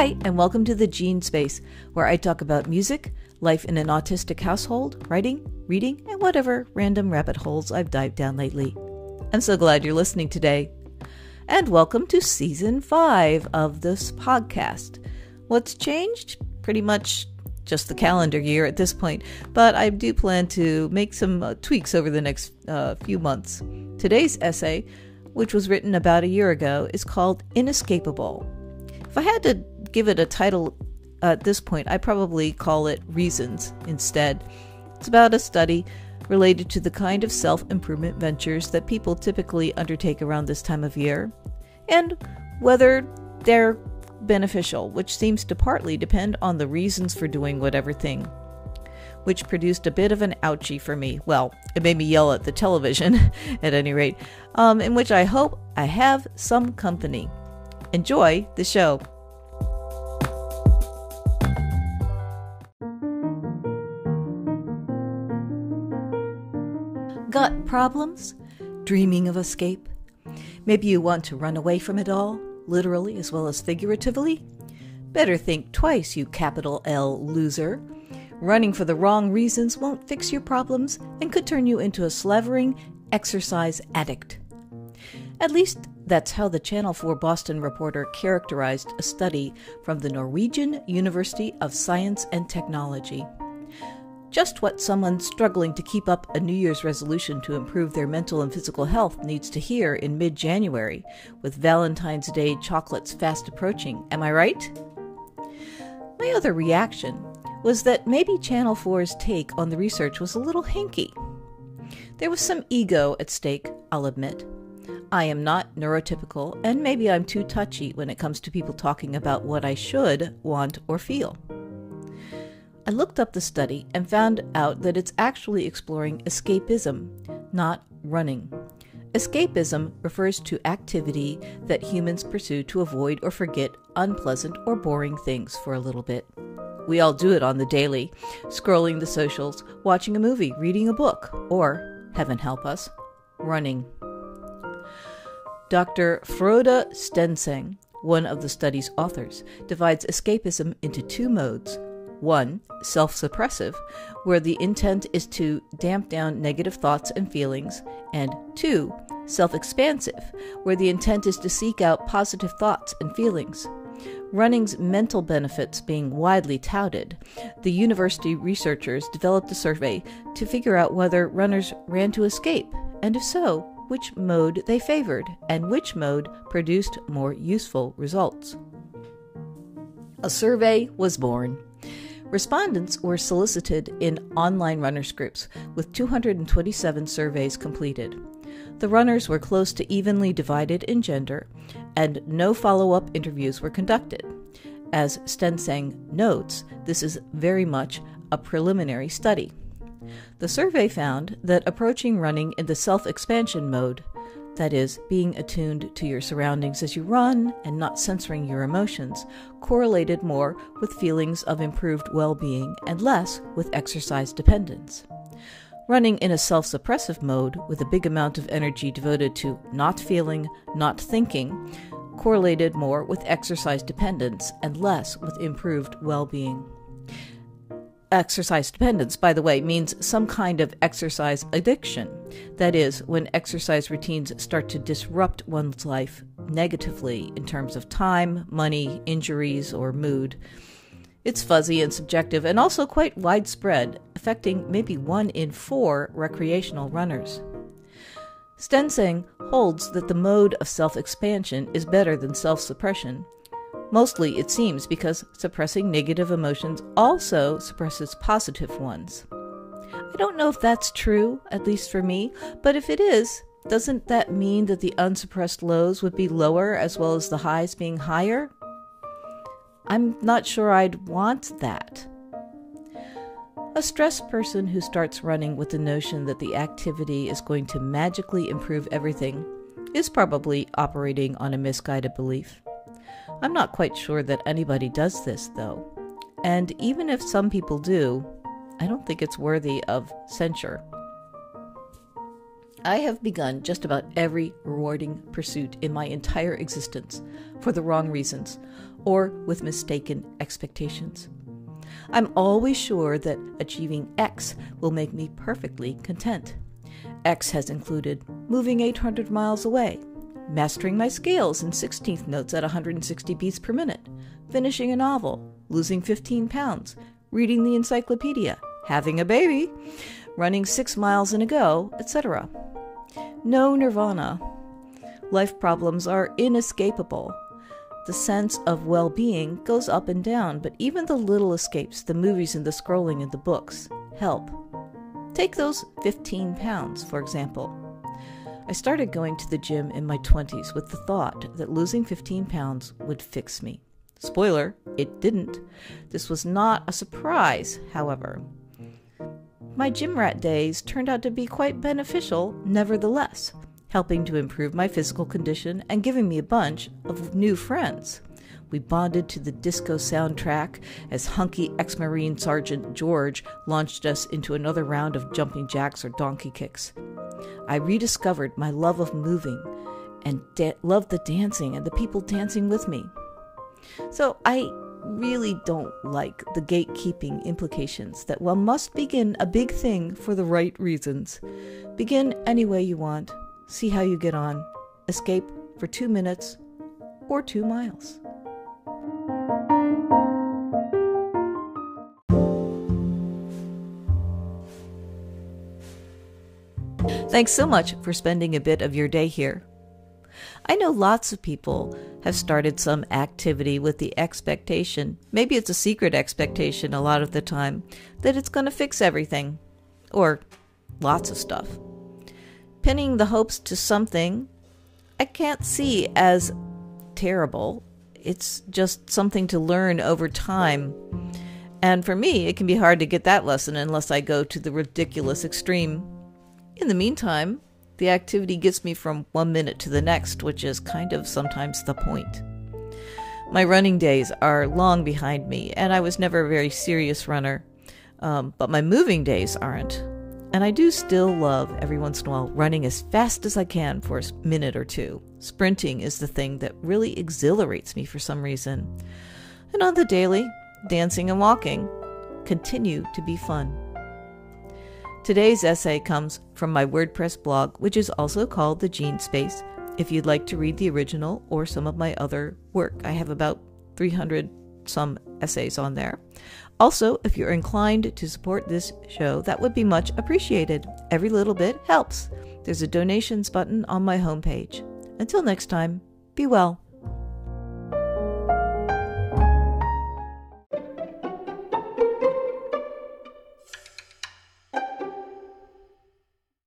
Hi, and welcome to the Jean Space, where I talk about music, life in an autistic household, writing, reading, and whatever random rabbit holes I've dived down lately. I'm so glad you're listening today. And welcome to season five of this podcast. What's changed? Pretty much just the calendar year at this point, but I do plan to make some uh, tweaks over the next uh, few months. Today's essay, which was written about a year ago, is called Inescapable. If I had to give it a title at this point, I'd probably call it Reasons instead. It's about a study related to the kind of self improvement ventures that people typically undertake around this time of year, and whether they're beneficial, which seems to partly depend on the reasons for doing whatever thing. Which produced a bit of an ouchie for me. Well, it made me yell at the television, at any rate, um, in which I hope I have some company. Enjoy the show. Got problems? Dreaming of escape? Maybe you want to run away from it all, literally as well as figuratively? Better think twice, you capital L loser. Running for the wrong reasons won't fix your problems and could turn you into a slavering exercise addict. At least that's how the Channel 4 Boston reporter characterized a study from the Norwegian University of Science and Technology. Just what someone struggling to keep up a New Year's resolution to improve their mental and physical health needs to hear in mid January, with Valentine's Day chocolates fast approaching. Am I right? My other reaction was that maybe Channel 4's take on the research was a little hinky. There was some ego at stake, I'll admit. I am not neurotypical, and maybe I'm too touchy when it comes to people talking about what I should want or feel. I looked up the study and found out that it's actually exploring escapism, not running. Escapism refers to activity that humans pursue to avoid or forget unpleasant or boring things for a little bit. We all do it on the daily, scrolling the socials, watching a movie, reading a book, or, heaven help us, running. Dr. Frode Stenseng, one of the study's authors, divides escapism into two modes one, self suppressive, where the intent is to damp down negative thoughts and feelings, and two, self expansive, where the intent is to seek out positive thoughts and feelings. Running's mental benefits being widely touted, the university researchers developed a survey to figure out whether runners ran to escape, and if so, which mode they favored, and which mode produced more useful results. A survey was born. Respondents were solicited in online runners groups, with 227 surveys completed. The runners were close to evenly divided in gender, and no follow up interviews were conducted. As Stenseng notes, this is very much a preliminary study. The survey found that approaching running in the self expansion mode that is, being attuned to your surroundings as you run and not censoring your emotions, correlated more with feelings of improved well being and less with exercise dependence. Running in a self suppressive mode with a big amount of energy devoted to not feeling, not thinking, correlated more with exercise dependence and less with improved well being. Exercise dependence, by the way, means some kind of exercise addiction. That is, when exercise routines start to disrupt one's life negatively in terms of time, money, injuries, or mood. It's fuzzy and subjective and also quite widespread, affecting maybe one in four recreational runners. Stenseng holds that the mode of self expansion is better than self suppression Mostly, it seems, because suppressing negative emotions also suppresses positive ones. I don't know if that's true, at least for me, but if it is, doesn't that mean that the unsuppressed lows would be lower as well as the highs being higher? I'm not sure I'd want that. A stressed person who starts running with the notion that the activity is going to magically improve everything is probably operating on a misguided belief. I'm not quite sure that anybody does this, though. And even if some people do, I don't think it's worthy of censure. I have begun just about every rewarding pursuit in my entire existence for the wrong reasons or with mistaken expectations. I'm always sure that achieving X will make me perfectly content. X has included moving 800 miles away, mastering my scales in 16th notes at 160 beats per minute, finishing a novel, losing 15 pounds, reading the encyclopedia, having a baby, running six miles in a go, etc. No nirvana. Life problems are inescapable. The sense of well being goes up and down, but even the little escapes, the movies and the scrolling and the books, help. Take those 15 pounds, for example. I started going to the gym in my 20s with the thought that losing 15 pounds would fix me. Spoiler, it didn't. This was not a surprise, however. My gym rat days turned out to be quite beneficial, nevertheless, helping to improve my physical condition and giving me a bunch of new friends. We bonded to the disco soundtrack as hunky ex Marine Sergeant George launched us into another round of jumping jacks or donkey kicks. I rediscovered my love of moving and da- loved the dancing and the people dancing with me. So I really don't like the gatekeeping implications that one must begin a big thing for the right reasons. Begin any way you want, see how you get on, escape for two minutes or two miles. Thanks so much for spending a bit of your day here. I know lots of people have started some activity with the expectation, maybe it's a secret expectation a lot of the time, that it's going to fix everything. Or lots of stuff. Pinning the hopes to something I can't see as terrible. It's just something to learn over time. And for me, it can be hard to get that lesson unless I go to the ridiculous extreme. In the meantime, the activity gets me from one minute to the next, which is kind of sometimes the point. My running days are long behind me, and I was never a very serious runner, um, but my moving days aren't. And I do still love every once in a while running as fast as I can for a minute or two. Sprinting is the thing that really exhilarates me for some reason. And on the daily, dancing and walking continue to be fun. Today's essay comes from my WordPress blog, which is also called The Jean Space. If you'd like to read the original or some of my other work, I have about 300 some essays on there. Also, if you're inclined to support this show, that would be much appreciated. Every little bit helps. There's a donations button on my homepage. Until next time, be well.